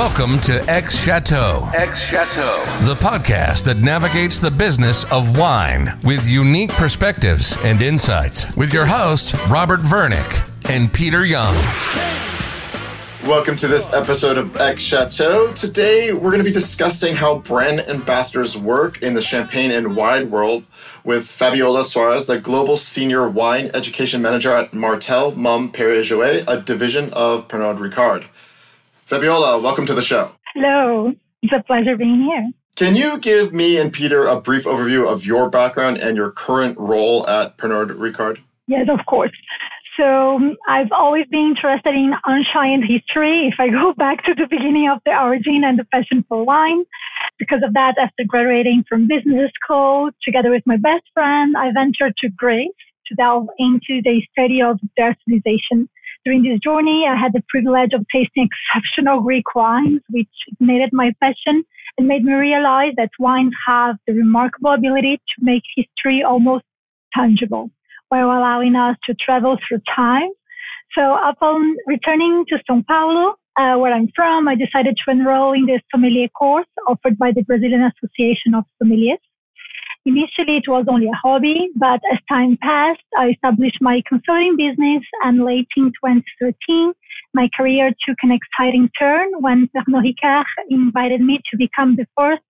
Welcome to X Chateau. X Chateau. The podcast that navigates the business of wine with unique perspectives and insights with your hosts, Robert Vernick and Peter Yeung. Welcome to this episode of X Chateau. Today, we're going to be discussing how brand ambassadors work in the champagne and wine world with Fabyola Soares, the Global Senior Wine Education Manager at Martell Mumm Perrier-Jouët, a division of Pernod Ricard. Fabyola, welcome to the show. Hello. It's a pleasure being here. Can you give me and Peter a brief overview of your background and your current role at Pernod Ricard? Yes, of course. So um, I've always been interested in ancient history. If I go back to the beginning of the origin and the passion for wine, because of that, after graduating from business school, together with my best friend, I ventured to Greece to delve into the study of their civilization. During this journey, I had the privilege of tasting exceptional Greek wines, which ignited my passion and made me realize that wines have the remarkable ability to make history almost tangible while allowing us to travel through time. So upon returning to São Paulo, uh, where I'm from, I decided to enroll in the sommelier course offered by the Brazilian Association of Sommeliers. Initially, it was only a hobby, but as time passed, I established my consulting business and late in 2013, my career took an exciting turn when Pernod Ricard invited me to become the first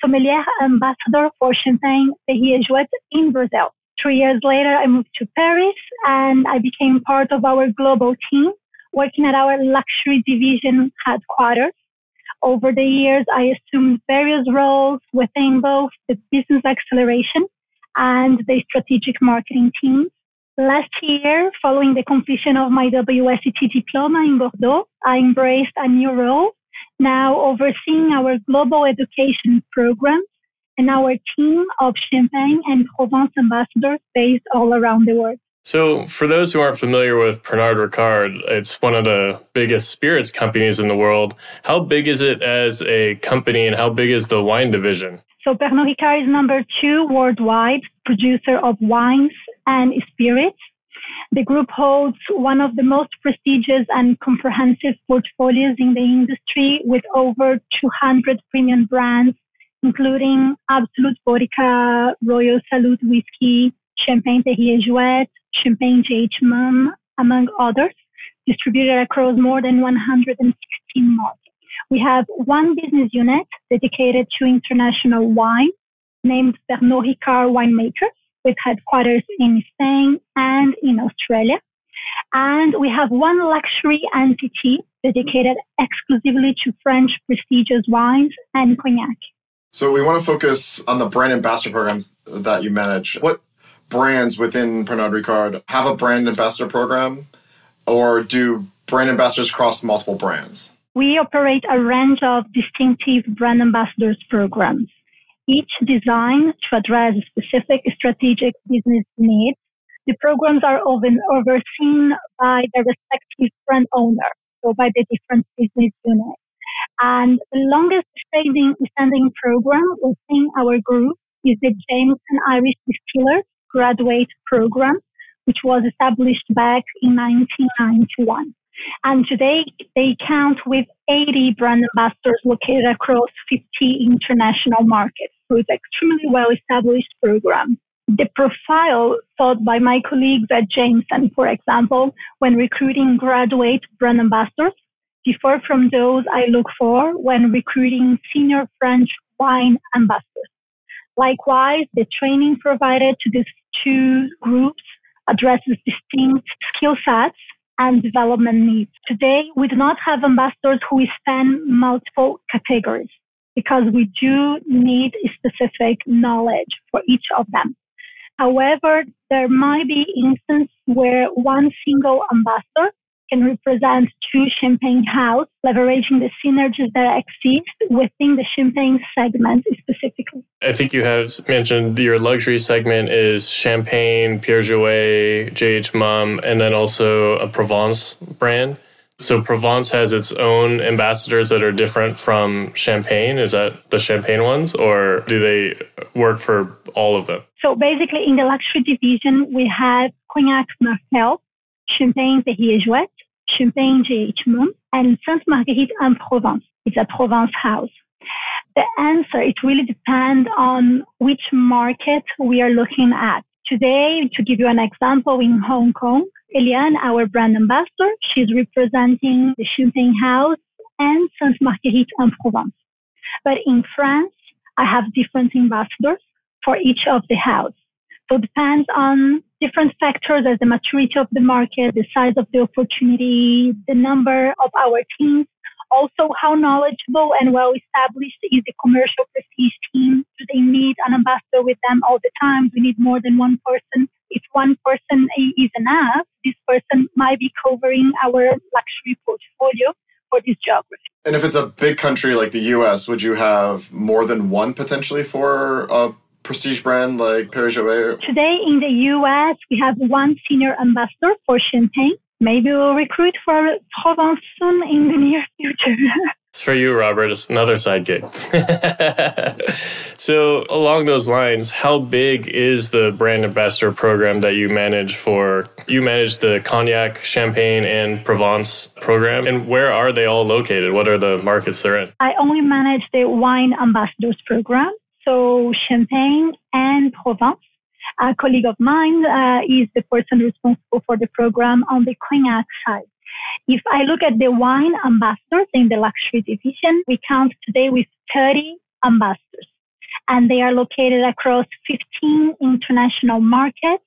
sommelier ambassador for Champagne Perrier-Jouët in Brazil. Three years later, I moved to Paris and I became part of our global team working at our luxury division headquarters. Over the years, I assumed various roles within both the business acceleration and the strategic marketing teams. Last year, following the completion of my WSET diploma in Bordeaux, I embraced a new role, now overseeing our global education programs and our team of Champagne and Provence ambassadors based all around the world. So, for those who aren't familiar with Pernod Ricard, it's one of the biggest spirits companies in the world. How big is it as a company and how big is the wine division? So, Pernod Ricard is number two worldwide producer of wines and spirits. The group holds one of the most prestigious and comprehensive portfolios in the industry with over 200 premium brands including Absolut Vodka, Royal Salute Whiskey, Champagne Perrier-Jouët, Champagne G.H. Mumm, among others, distributed across more than 116 markets. We have one business unit dedicated to international wine named Pernod Ricard Winemakers with headquarters in Spain and in Australia. And we have one luxury entity dedicated exclusively to French prestigious wines and cognac. So we want to focus on the brand ambassador programs that you manage. What brands within Pernod Ricard have a brand ambassador program, or do brand ambassadors cross multiple brands? We operate a range of distinctive brand ambassadors programs, each designed to address specific strategic business needs. The programs are often overseen by the respective brand owner, so by the different business units. And the longest standing, program within our group is the Jameson Irish Distillers Graduate Program, which was established back in 1991. And today they count with 80 brand ambassadors located across 50 international markets. So it's extremely well established program. The profile thought by my colleagues at Jameson, for example, when recruiting graduate brand ambassadors differ from those I look for when recruiting senior French wine ambassadors. Likewise, the training provided to these two groups addresses distinct skill sets and development needs. Today, we do not have ambassadors who span multiple categories because we do need specific knowledge for each of them. However, there might be instances where one single ambassador can represent two champagne houses, leveraging the synergies that exist within the champagne segment specifically. I think you have mentioned your luxury segment is Champagne, Pierre Jouet, GH Mumm, and then also a Provence brand. So Provence has its own ambassadors that are different from Champagne. Is that the Champagne ones, or do they work for all of them? So basically, in the luxury division, we have Cognac Martell, Champagne Perrier-Jouët, Champagne GH Mumm, and Sainte Marguerite en Provence. It's a Provence house. The answer, it really depends on which market we are looking at. Today, to give you an example, in Hong Kong, Eliane, our brand ambassador, she's representing the Champagne House and Sainte Marguerite en Provence. But in France, I have different ambassadors for each of the house. So it depends on different factors as the maturity of the market, the size of the opportunity, the number of our teams, also how knowledgeable and well established is the commercial prestige team. Do they need an ambassador with them all the time? Do we need more than one person? If one person is enough, this person might be covering our luxury portfolio for this geography. And if it's a big country like the US, would you have more than one potentially for a prestige brand like Perrier-Jouët? Today in the US, we have one senior ambassador for Champagne. Maybe we'll recruit for Provence soon in the near future. It's for you, Robert. It's another side gig. so, along those lines, how big is the brand ambassador program that you manage for? You manage the Cognac, Champagne, and Provence program. And where are they all located? What are the markets they're in? I only manage the wine ambassadors program. So, Champagne and Provence. A colleague of mine uh, is the person responsible for the program on the Cognac side. If I look at the wine ambassadors in the luxury division, we count today with 30 ambassadors and they are located across 15 international markets,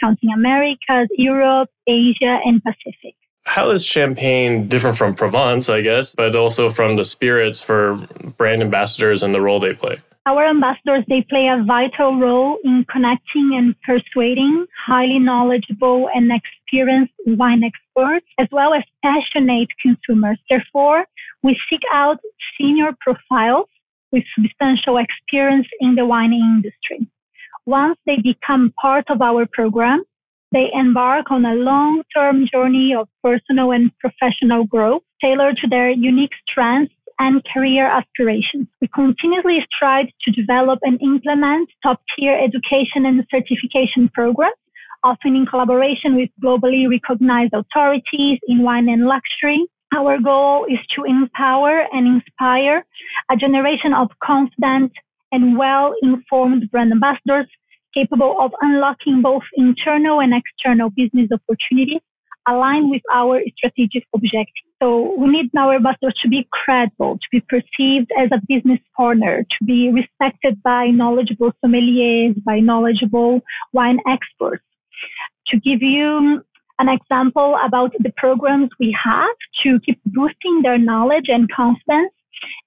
counting Americas, Europe, Asia, and Pacific. How is champagne different from Provence, I guess, but also from the spirits for brand ambassadors and the role they play? Our ambassadors, they play a vital role in connecting and persuading highly knowledgeable and experienced wine experts, as well as passionate consumers. Therefore, we seek out senior profiles with substantial experience in the wine industry. Once they become part of our program, they embark on a long-term journey of personal and professional growth tailored to their unique strengths and career aspirations. We continuously strive to develop and implement top tier education and certification programs, often in collaboration with globally recognized authorities in wine and luxury. Our goal is to empower and inspire a generation of confident and well informed brand ambassadors capable of unlocking both internal and external business opportunities aligned with our strategic objectives. So we need our ambassadors to be credible, to be perceived as a business partner, to be respected by knowledgeable sommeliers, by knowledgeable wine experts. To give you an example about the programs we have to keep boosting their knowledge and confidence,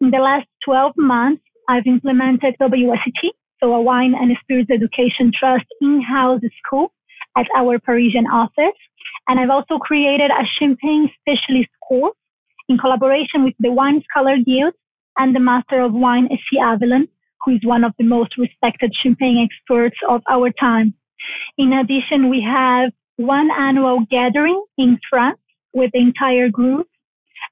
in the last 12 months, I've implemented WSET, so a wine and spirits education trust in-house school at our Parisian office. And I've also created a champagne specialist course in collaboration with the Wine Scholar Guild and the Master of Wine, Essi Avellan, who is one of the most respected champagne experts of our time. In addition, we have one annual gathering in France with the entire group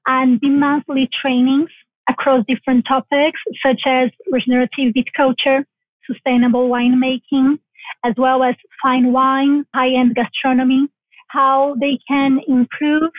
and bi-monthly trainings across different topics such as regenerative viticulture, sustainable winemaking, as well as fine wine, high-end gastronomy, how they can improve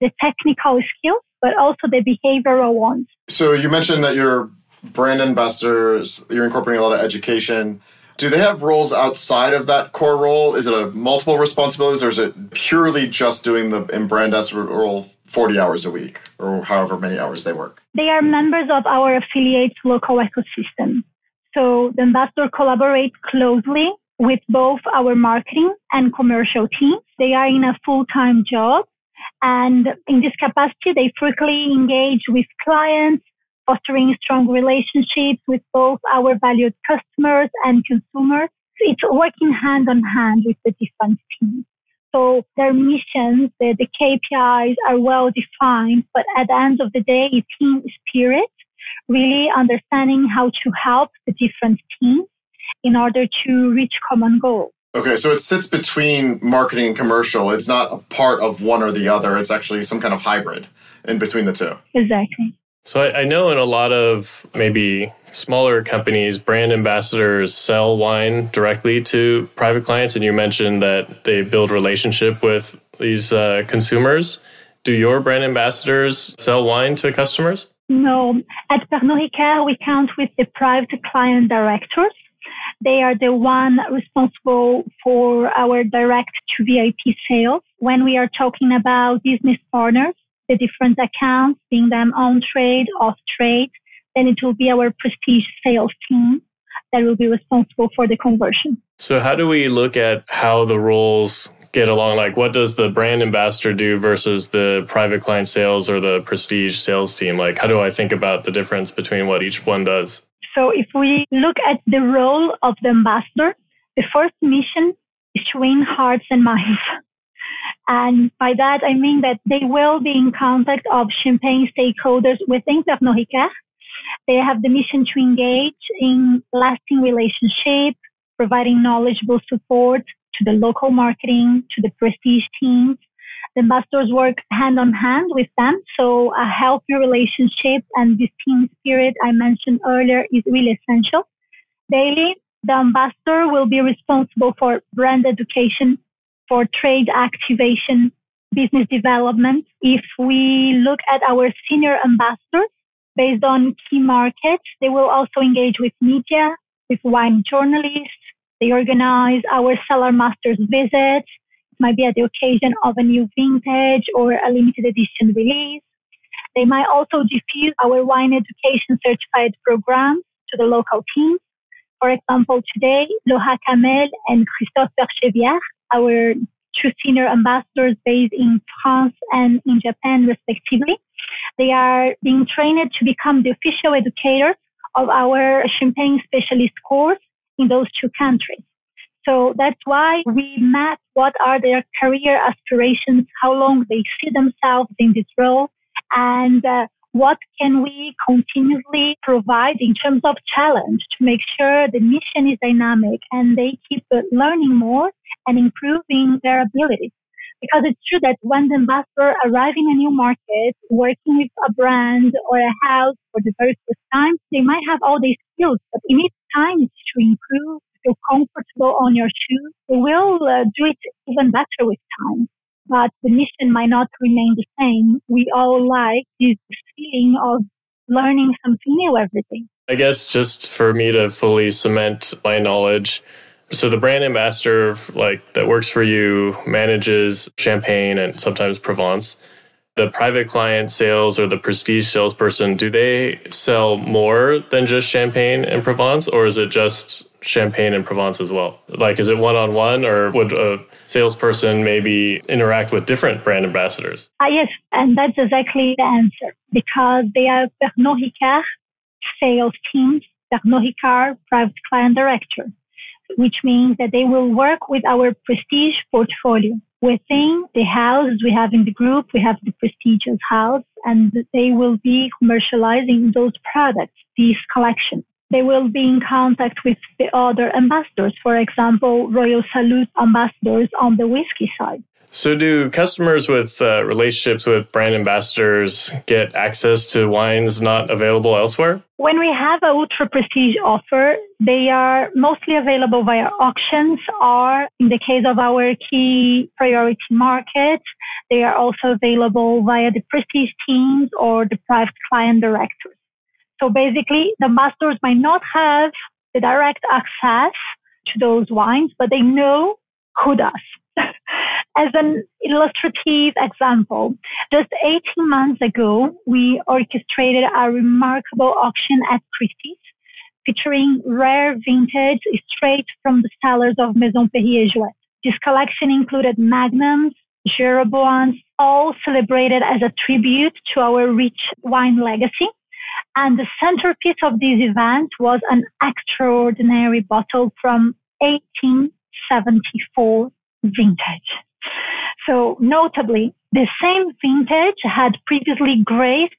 the technical skills, but also the behavioral ones. So you mentioned that your brand ambassadors, you're incorporating a lot of education. Do they have roles outside of that core role? Is it a multiple responsibilities, or is it purely just doing the in brand ambassador role 40 hours a week, or however many hours they work? They are members of our affiliates local ecosystem. So the ambassador collaborates closely with both our marketing and commercial teams. They are in a full-time job and in this capacity, they frequently engage with clients, fostering strong relationships with both our valued customers and consumers. It's working hand on hand with the different teams. So their missions, the, the KPIs are well defined, but at the end of the day, it's team spirit, really understanding how to help the different teams in order to reach common goals. Okay, so it sits between marketing and commercial. It's not a part of one or the other. It's actually some kind of hybrid in between the two. Exactly. So I, I know in a lot of maybe smaller companies, brand ambassadors sell wine directly to private clients, and you mentioned that they build relationship with these uh, consumers. Do your brand ambassadors sell wine to customers? No. At Pernod Ricard, we count with the private client directors. They are the one responsible for our direct to VIP sales. When we are talking about business partners, the different accounts, being them on trade, off trade, then it will be our prestige sales team that will be responsible for the conversion. So, how do we look at how the roles get along? Like, what does the brand ambassador do versus the private client sales or the prestige sales team? Like, how do I think about the difference between what each one does? So, if we look at the role of the ambassador, the first mission is to win hearts and minds. And by that, I mean that they will be in contact of champagne stakeholders within Pernod. They have the mission to engage in lasting relationship, providing knowledgeable support to the local marketing, to the prestige teams. The ambassadors work hand on hand with them. So a healthy relationship and this team spirit I mentioned earlier is really essential. Daily, the ambassador will be responsible for brand education, for trade activation, business development. If we look at our senior ambassadors based on key markets, they will also engage with media, with wine journalists. They organize our cellar masters visits. Might be at the occasion of a new vintage or a limited edition release. They might also diffuse our wine education certified programs to the local teams. For example, today, Laura Kamel and Christophe Berchevière our two senior ambassadors based in France and in Japan, respectively. They are being trained to become the official educators of our champagne specialist course in those two countries. So that's why we map what are their career aspirations, how long they see themselves in this role, and uh, what can we continuously provide in terms of challenge to make sure the mission is dynamic and they keep learning more and improving their abilities. Because it's true that when the ambassador arrive in a new market, working with a brand or a house for the very first time, they might have all these skills, but it needs time to improve, feel comfortable on your shoes. Will uh, do it even better with time but the mission might not remain the same. We all like this feeling of learning something new every day. I guess just for me to fully cement my knowledge. So the brand ambassador like that works for you manages champagne and sometimes Provence. The private client sales or the prestige salesperson, do they sell more than just champagne and Provence or is it just champagne and Provence as well? Like, is it one on one, or would a salesperson maybe interact with different brand ambassadors? Ah, yes, and that's exactly the answer because they are Pernod Ricard sales teams, Pernod Ricard private client director, which means that they will work with our prestige portfolio. Within the houses we have in the group, we have the prestigious house, and they will be commercializing those products, these collections they will be in contact with the other ambassadors, for example, Royal Salute ambassadors on the whiskey side. So, do customers with uh, relationships with brand ambassadors get access to wines not available elsewhere? When we have a ultra prestige offer, they are mostly available via auctions, or in the case of our key priority markets, they are also available via the prestige teams or the private client directors. So basically, the masters might not have the direct access to those wines, but they know who does. As an illustrative example, just 18 months ago, we orchestrated a remarkable auction at Christie's featuring rare vintage straight from the cellars of Maison Perrier-Jouët. This collection included magnums, Jeroboams, all celebrated as a tribute to our rich wine legacy. And the centerpiece of this event was an extraordinary bottle from 1874 vintage. So notably, the same vintage had previously graced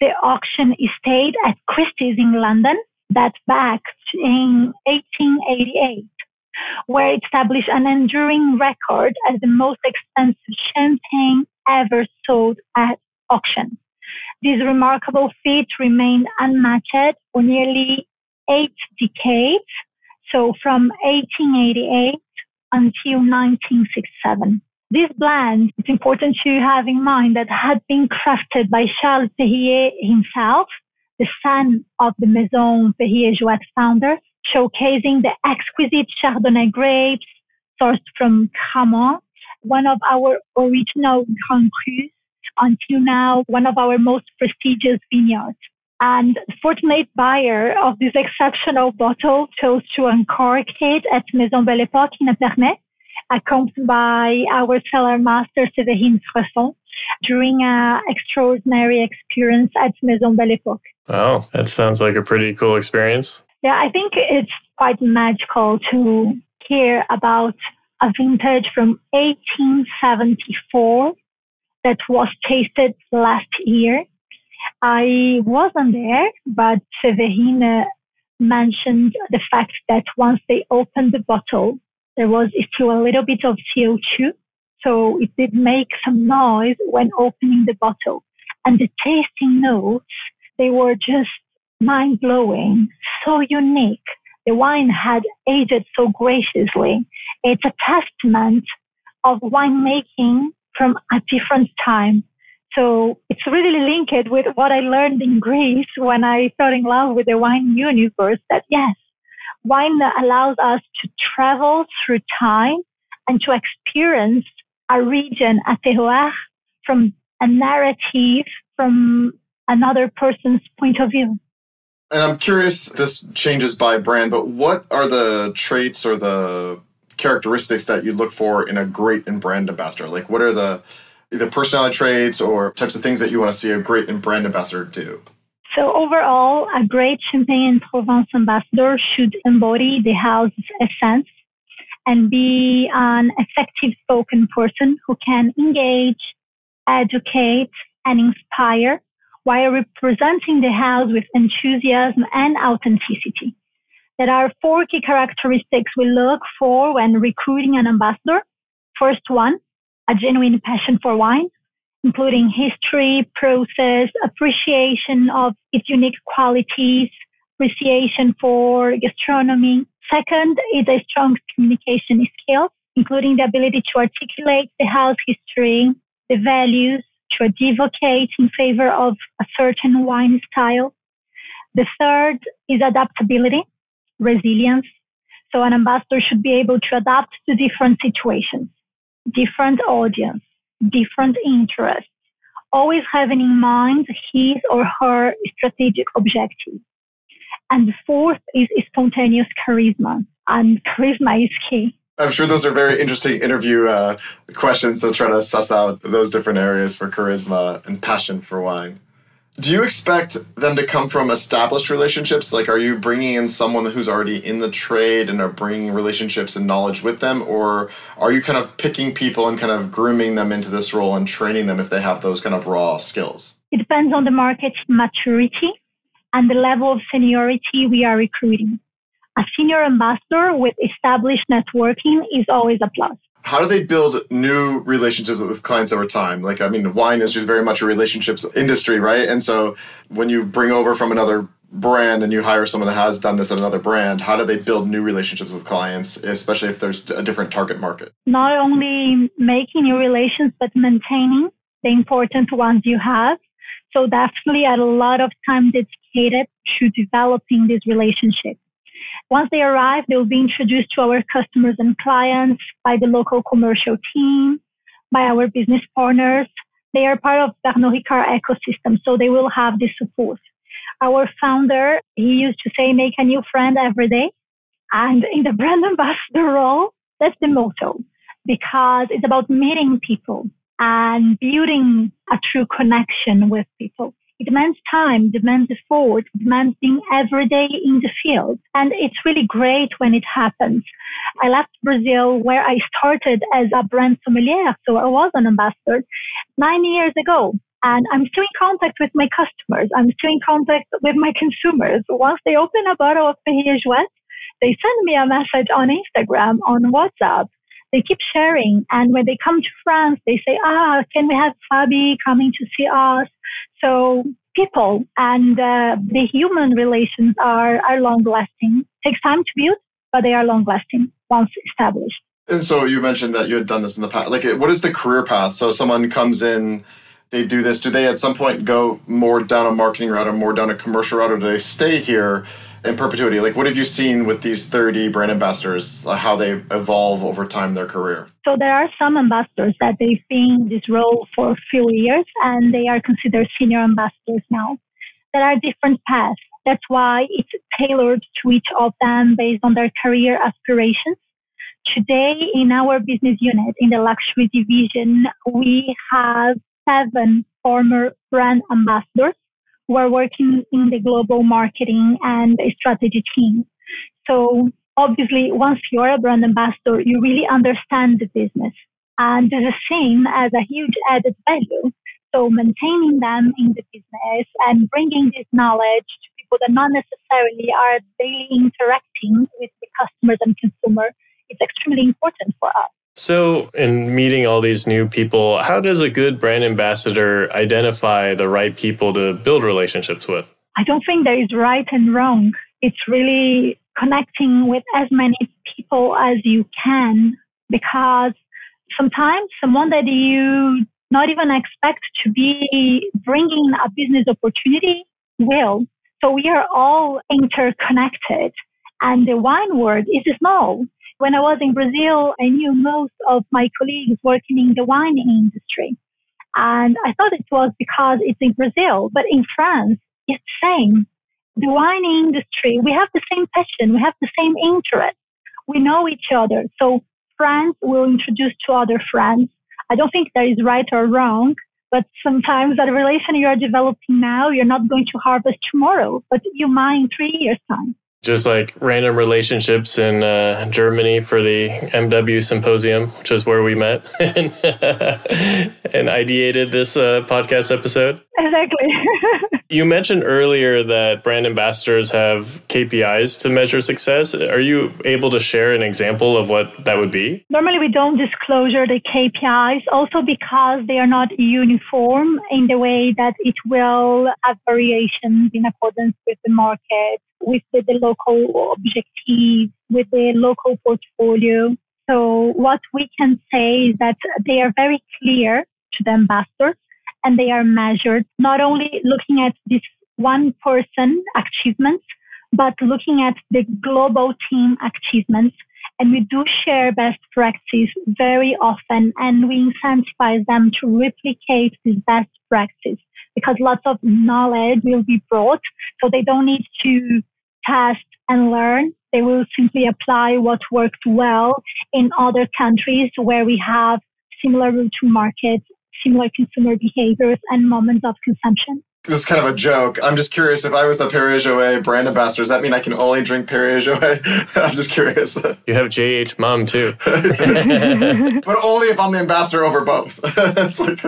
the auction estate at Christie's in London that back in 1888, where it established an enduring record as the most expensive champagne ever sold at auction. This remarkable feat remained unmatched for nearly eight decades, so from 1888 until 1967. This blend, it's important to have in mind that had been crafted by Charles Perrier himself, the son of the Maison Perrier Jouet founder, showcasing the exquisite Chardonnay grapes sourced from Cramant, one of our original Grand Crus, until now one of our most prestigious vineyards. And fortunate buyer of this exceptional bottle chose to uncork it at Maison Belle Époque in Epernay, accompanied by our cellar master Séverine Frerson during an extraordinary experience at Maison Belle Époque. Oh, that sounds like a pretty cool experience. Yeah, I think it's quite magical to hear about a vintage from 1874 that was tasted last year I wasn't there, but Severine uh, mentioned the fact that once they opened the bottle, there was still a little bit of CO2. So it did make some noise when opening the bottle. And the tasting notes, they were just mind blowing, so unique. The wine had aged so graciously. It's a testament of winemaking from a different time so it's really linked with what I learned in Greece when I fell in love with the wine universe that yes, wine allows us to travel through time and to experience a region, a terroir, from a narrative, from another person's point of view. And I'm curious, this changes by brand, but what are the traits or the characteristics that you look for in a great and brand ambassador? Like, what are the either personality traits or types of things that you want to see a great and brand ambassador do? So overall, a great Champagne and Provence ambassador should embody the house's essence and be an effective spoken person who can engage, educate, and inspire while representing the house with enthusiasm and authenticity. There are four key characteristics we look for when recruiting an ambassador. First one, a genuine passion for wine, including history, process, appreciation of its unique qualities, appreciation for gastronomy. Second is a strong communication skill, including the ability to articulate the house history, the values, to advocate in favor of a certain wine style. The third is adaptability, resilience. So an ambassador should be able to adapt to different situations different audience, different interests, always having in mind his or her strategic objective. And the fourth is spontaneous charisma, and charisma is key. I'm sure those are very interesting interview uh, questions to try to suss out those different areas for charisma and passion for wine. Do you expect them to come from established relationships? Like, are you bringing in someone who's already in the trade and are bringing relationships and knowledge with them? Or are you kind of picking people and kind of grooming them into this role and training them if they have those kind of raw skills? It depends on the market maturity and the level of seniority we are recruiting. A senior ambassador with established networking is always a plus how do they build new relationships with clients over time? Like, I mean, wine industry is very much a relationships industry, right? And so when you bring over from another brand and you hire someone that has done this at another brand, how do they build new relationships with clients, especially if there's a different target market? Not only making new relations, but maintaining the important ones you have. So definitely a lot of time dedicated to developing these relationships. Once they arrive, they will be introduced to our customers and clients by the local commercial team, by our business partners. They are part of Pernod Ricard ecosystem, so they will have this support. Our founder, he used to say, make a new friend every day. And in the brand ambassador role, that's the motto because it's about meeting people and building a true connection with people. It demands time, demands effort, demands being every day in the field. And it's really great when it happens. I left Brazil where I started as a brand sommelier. So I was an ambassador nine years ago. And I'm still in contact with my customers. I'm still in contact with my consumers. Once they open a bottle of Perrier Jouet, they send me a message on Instagram, on WhatsApp. They keep sharing. And when they come to France, they say, ah, can we have Fabi coming to see us? So people and uh, the human relations are, are long lasting. Takes time to build, but they are long lasting once established. And so you mentioned that you had done this in the past. Like, what is the career path? So someone comes in, they do this. Do they at some point go more down a marketing route or more down a commercial route, or do they stay here in perpetuity? Like, what have you seen with these 30 brand ambassadors, uh, how they evolve over time their career? So there are some ambassadors that they've been in this role for a few years and they are considered senior ambassadors now. There are different paths. That's why it's tailored to each of them based on their career aspirations. Today in our business unit, in the luxury division, we have seven former brand ambassadors who are working in the global marketing and strategy team. So obviously, once you're a brand ambassador, you really understand the business. And the same as a huge added value. So maintaining them in the business and bringing this knowledge to people that not necessarily are daily interacting with the customers and consumer is extremely important for us. So, in meeting all these new people, how does a good brand ambassador identify the right people to build relationships with? I don't think there is right and wrong. It's really connecting with as many people as you can because sometimes someone that you not even expect to be bringing a business opportunity will. So we are all interconnected and the wine world is small. When I was in Brazil, I knew most of my colleagues working in the wine industry. And I thought it was because it's in Brazil, but in France, it's the same. The wine industry, we have the same passion, we have the same interest. We know each other. So friends will introduce to other friends. I don't think there is right or wrong, but sometimes that relation you are developing now, you're not going to harvest tomorrow, but you might in three years' time just like random relationships in uh, Germany for the MW symposium, which is where we met and, and ideated this uh, podcast episode. Exactly. you mentioned earlier that brand ambassadors have KPIs to measure success. Are you able to share an example of what that would be? Normally, we don't disclose the KPIs, also because they are not uniform in the way that it will have variations in accordance with the market with the, the local objectives, with the local portfolio. So what we can say is that they are very clear to the ambassadors and they are measured, not only looking at this one person achievements, but looking at the global team achievements. And we do share best practice very often and we incentivize them to replicate this best practice because lots of knowledge will be brought. So they don't need to test and learn. They will simply apply what worked well in other countries where we have similar route to market, similar consumer behaviors and moments of consumption. This is kind of a joke. I'm just curious if I was the Perrier Jouet brand ambassador, does that mean I can only drink Perrier Jouet? I'm just curious. You have GH Mumm too. but only if I'm the ambassador over both. like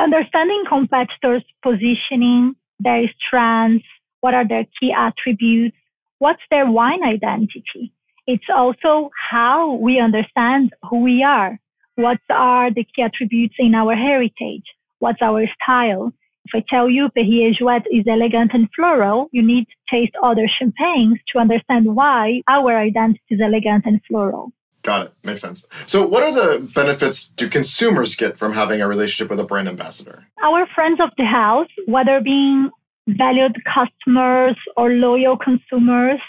Understanding competitors' positioning, their strengths, what are their key attributes, what's their wine identity. It's also how we understand who we are. What are the key attributes in our heritage? What's our style? If I tell you Perrier Jouet is elegant and floral, you need to taste other champagnes to understand why our identity is elegant and floral. Got it. Makes sense. So, what are the benefits do consumers get from having a relationship with a brand ambassador? Our friends of the house, whether being valued customers or loyal consumers,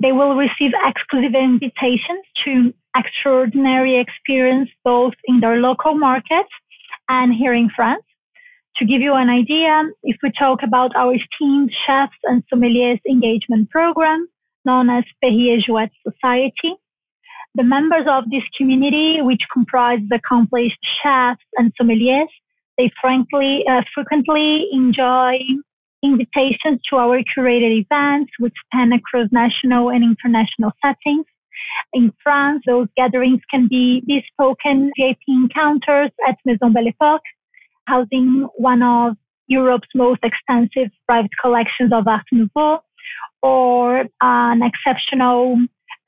they will receive exclusive invitations to extraordinary experience both in their local markets and here in France. To give you an idea, if we talk about our esteemed chefs and sommeliers engagement program, known as Perrier Jouet Society, the members of this community, which comprise accomplished chefs and sommeliers, they frankly, uh, frequently enjoy invitations to our curated events, which span across national and international settings. In France, those gatherings can be bespoke VIP encounters at Maison Belle Époque, housing one of Europe's most extensive private collections of Art Nouveau, or an exceptional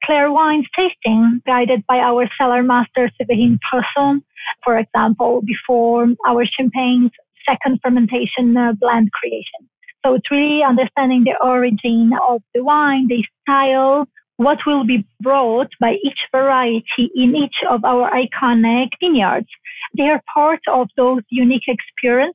clair wines tasting guided by our cellar master Séverine Frerson, for example, before our champagne's second fermentation uh, blend creation. So it's really understanding the origin of the wine, the style, what will be brought by each variety in each of our iconic vineyards. They are part of those unique experiences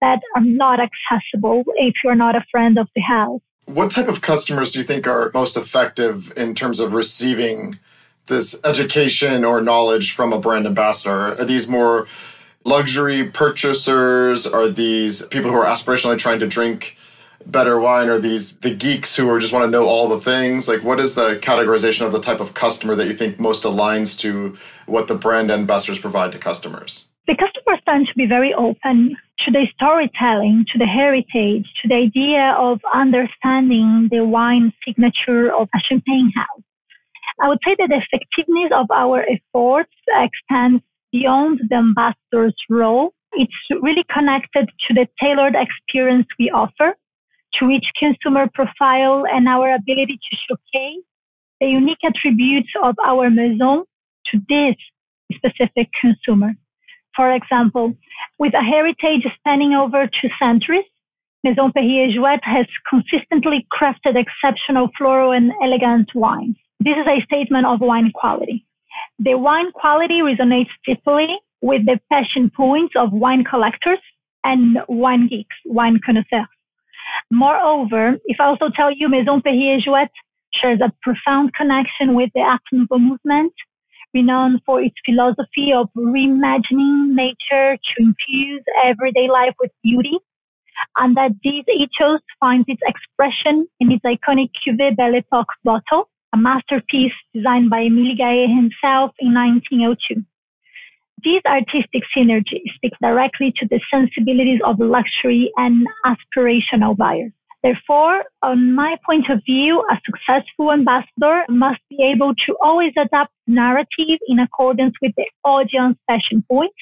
that are not accessible if you're not a friend of the house. What type of customers do you think are most effective in terms of receiving this education or knowledge from a brand ambassador? Are these more luxury purchasers? Are these people who are aspirationally trying to drink better wine? Are these the geeks who are just want to know all the things? Like, what is the categorization of the type of customer that you think most aligns to what the brand ambassadors provide to customers? The customers tend to be very open to the storytelling, to the heritage, to the idea of understanding the wine signature of a champagne house. I would say that the effectiveness of our efforts extends beyond the ambassador's role. It's really connected to the tailored experience we offer, to each consumer profile and our ability to showcase the unique attributes of our maison to this specific consumer. For example, with a heritage spanning over two centuries, Maison Perrier Jouet has consistently crafted exceptional floral and elegant wines. This is a statement of wine quality. The wine quality resonates deeply with the passion points of wine collectors and wine geeks, wine connoisseurs. Moreover, if I also tell you Maison Perrier Jouet shares a profound connection with the Art Nouveau movement, renowned for its philosophy of reimagining nature to infuse everyday life with beauty, and that this ethos finds its expression in its iconic Cuvée Belle Époque bottle, a masterpiece designed by Émile Gallé himself in 1902. These artistic synergies speak directly to the sensibilities of luxury and aspirational buyers. Therefore, on my point of view, a successful ambassador must be able to always adapt narrative in accordance with the audience passion points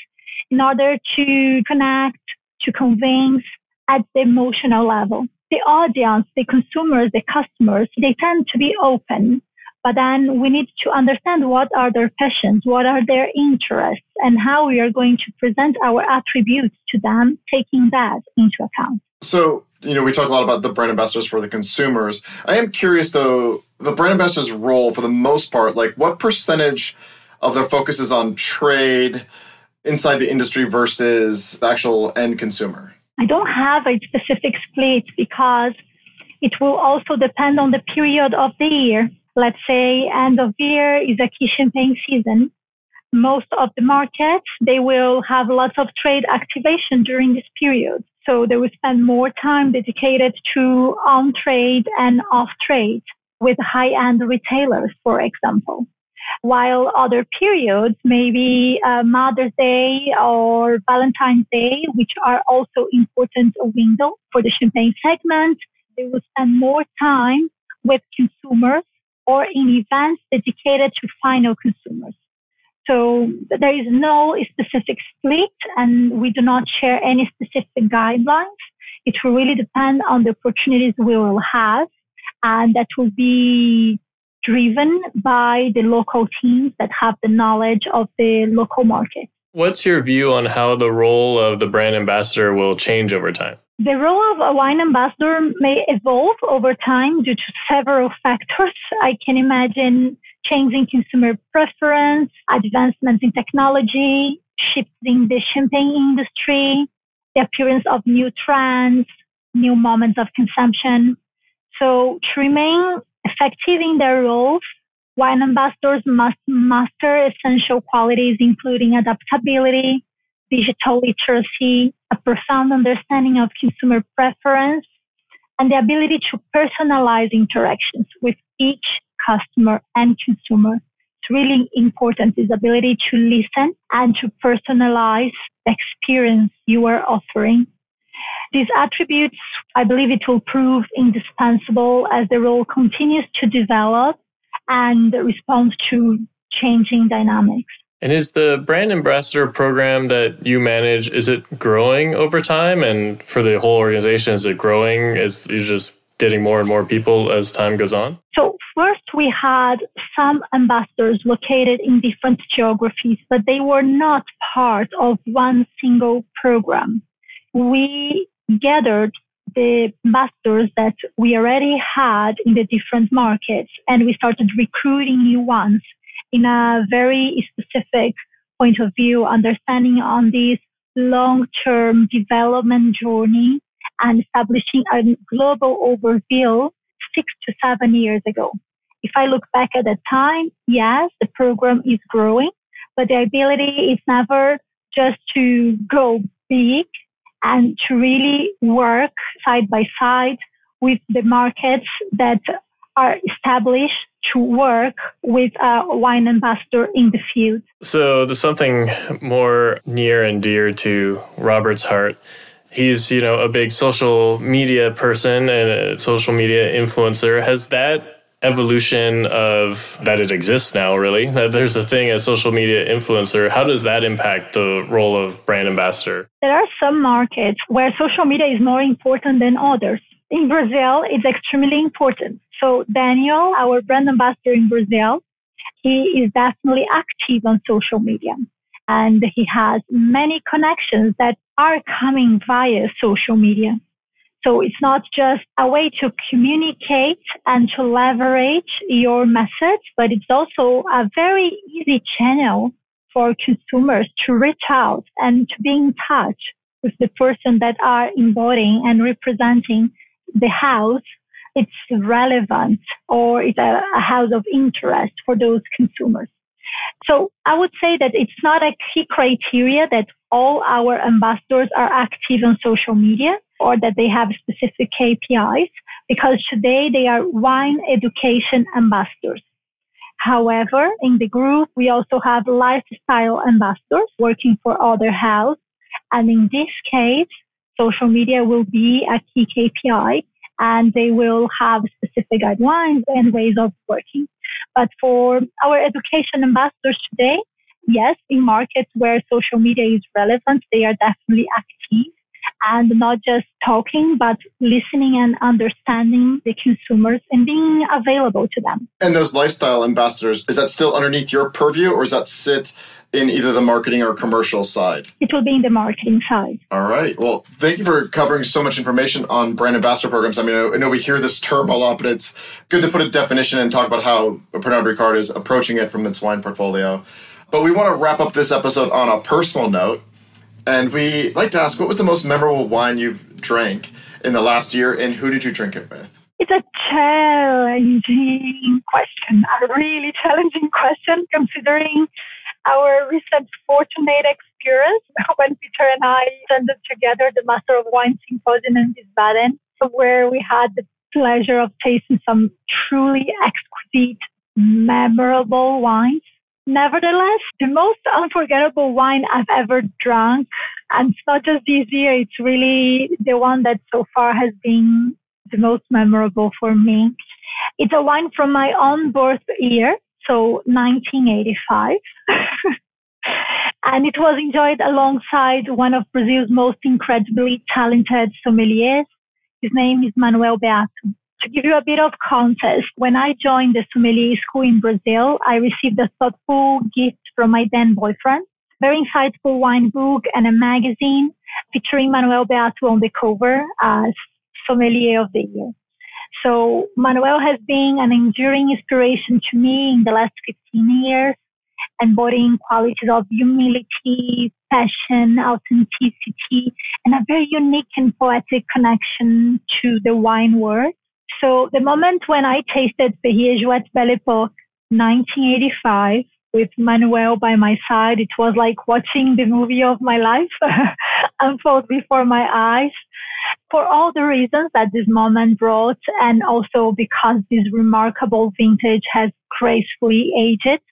in order to connect, to convince at the emotional level. The audience, the consumers, the customers, they tend to be open, but then we need to understand what are their passions, what are their interests, and how we are going to present our attributes to them, taking that into account. So, you know, we talked a lot about the brand ambassadors for the consumers. I am curious though, the brand ambassador's role for the most part, like what percentage of their focus is on trade inside the industry versus the actual end consumer? I don't have a specific split because it will also depend on the period of the year. Let's say end of year is a key champagne season. Most of the markets, they will have lots of trade activation during this period. So they will spend more time dedicated to on trade and off trade with high end retailers, for example. While other periods, maybe uh, Mother's Day or Valentine's Day, which are also important window for the champagne segment, they will spend more time with consumers or in events dedicated to final consumers. So there is no specific split and we do not share any specific guidelines. It will really depend on the opportunities we will have and that will be driven by the local teams that have the knowledge of the local market. What's your view on how the role of the brand ambassador will change over time? The role of a wine ambassador may evolve over time due to several factors. I can imagine changing consumer preference, advancements in technology, shifting the champagne industry, the appearance of new trends, new moments of consumption. So to remain effective in their roles, wine ambassadors must master essential qualities including adaptability, digital literacy, a profound understanding of consumer preference, and the ability to personalize interactions with each customer and consumer. It's really important, this ability to listen and to personalize the experience you are offering. These attributes, I believe it will prove indispensable as the role continues to develop and respond to changing dynamics. And is the brand ambassador program that you manage, is it growing over time? And for the whole organization, is it growing? Is you just getting more and more people as time goes on? So first we had some ambassadors located in different geographies, but they were not part of one single program. We gathered the ambassadors that we already had in the different markets and we started recruiting new ones in a very specific point of view, understanding on this long-term development journey and establishing a global overview six to seven years ago. If I look back at that time, yes, the program is growing, but the ability is never just to go big and to really work side by side with the markets that are established to work with a wine ambassador in the field. So there's something more near and dear to Robert's heart. He's, you know, a big social media person and a social media influencer. Has that evolution of that it exists now really that there's a thing as social media influencer how does that impact the role of brand ambassador there are some markets where social media is more important than others in brazil it's extremely important so daniel our brand ambassador in brazil he is definitely active on social media. And he has many connections that are coming via social media. So it's not just a way to communicate and to leverage your message, but it's also a very easy channel for consumers to reach out and to be in touch with the person that are embodying and representing the house it's relevant or it's a, a house of interest for those consumers. So I would say that it's not a key criteria that all our ambassadors are active on social media or that they have specific KPIs because today they are wine education ambassadors. However, in the group, we also have lifestyle ambassadors working for other house. And in this case, social media will be a key KPI and they will have specific guidelines and ways of working. But for our education ambassadors today, yes, in markets where social media is relevant, they are definitely active and not just talking, but listening and understanding the consumers and being available to them. And those lifestyle ambassadors, is that still underneath your purview or does that sit in either the marketing or commercial side? It will be in the marketing side. All right. Well, thank you for covering so much information on brand ambassador programs. I mean, I know we hear this term a lot, but it's good to put a definition and talk about how Pernod Ricard is approaching it from its wine portfolio. But we want to wrap up this episode on a personal note. And we like to ask, what was the most memorable wine you've drank in the last year, and who did you drink it with? It's a challenging question, a really challenging question, considering our recent fortunate experience when Peter and I attended together the Master of Wine Symposium in Wiesbaden, where we had the pleasure of tasting some truly exquisite, memorable wines Nevertheless, the most unforgettable wine I've ever drunk, and it's not just this year, it's really the one that so far has been the most memorable for me. It's a wine from my own birth year, so 1985. and it was enjoyed alongside one of Brazil's most incredibly talented sommeliers. His name is Manuel Beato. To give you a bit of context, when I joined the sommelier school in Brazil, I received a thoughtful gift from my then boyfriend, very insightful wine book and a magazine featuring Manuel Beato on the cover as sommelier of the year. So Manuel has been an enduring inspiration to me in the last 15 years, embodying qualities of humility, passion, authenticity, and a very unique and poetic connection to the wine world. So the moment when I tasted Perrier-Jouët Belle Epoque 1985 with Manuel by my side, it was like watching the movie of my life unfold before my eyes. For all the reasons that this moment brought, and also because this remarkable vintage has gracefully aged,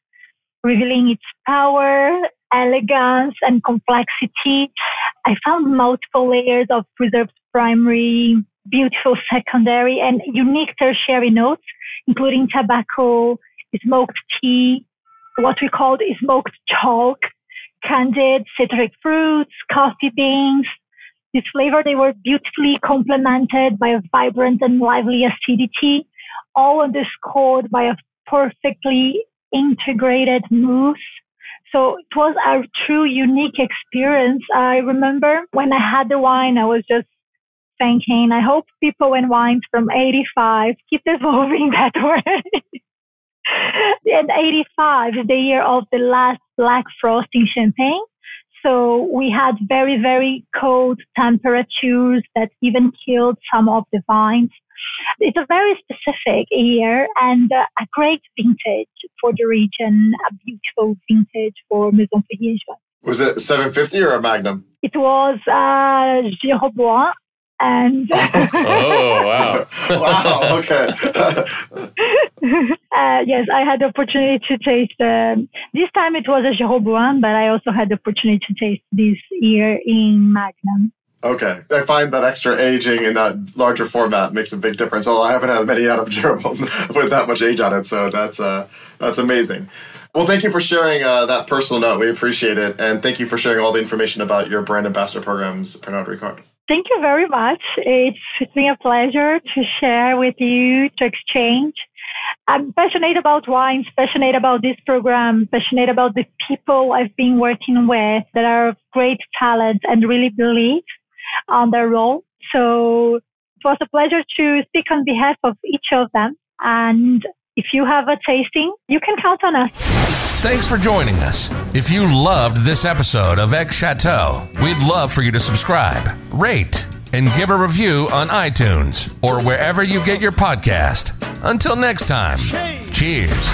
revealing its power, elegance, and complexity, I found multiple layers of preserved primary, beautiful secondary and unique tertiary notes, including tobacco, smoked tea, what we called smoked chalk, candied citric fruits, coffee beans. This flavor, they were beautifully complemented by a vibrant and lively acidity, all underscored by a perfectly integrated mousse. So it was a true unique experience. I remember when I had the wine, I was just thinking, I hope people and wines from 85 keep evolving that way. and 85 is the year of the last black frost in Champagne. So we had very, very cold temperatures that even killed some of the vines. It's a very specific year and uh, a great vintage for the region, a beautiful vintage for Maison Perrier-Jouët. Was it 750 or a Magnum? It was uh, Jeroboam and oh wow wow okay uh, yes i had the opportunity to taste um, this time it was a Jeroboam, but i also had the opportunity to taste this year in magnum Okay, I find that extra aging in that larger format makes a big difference. Although I haven't had many out of Jeroboam with that much age on it, so that's uh, that's amazing. Well, thank you for sharing uh, that personal note. We appreciate it, and thank you for sharing all the information about your brand ambassador programs, Pernod Ricard. Thank you very much. It's, it's been a pleasure to share with you, to exchange. I'm passionate about wines, passionate about this program, passionate about the people I've been working with that are great talent and really believe on their role. So it was a pleasure to speak on behalf of each of them. And if you have a tasting, you can count on us. Thanks for joining us. If you loved this episode of X Chateau, we'd love for you to subscribe, rate, and give a review on iTunes or wherever you get your podcast. Until next time, cheers.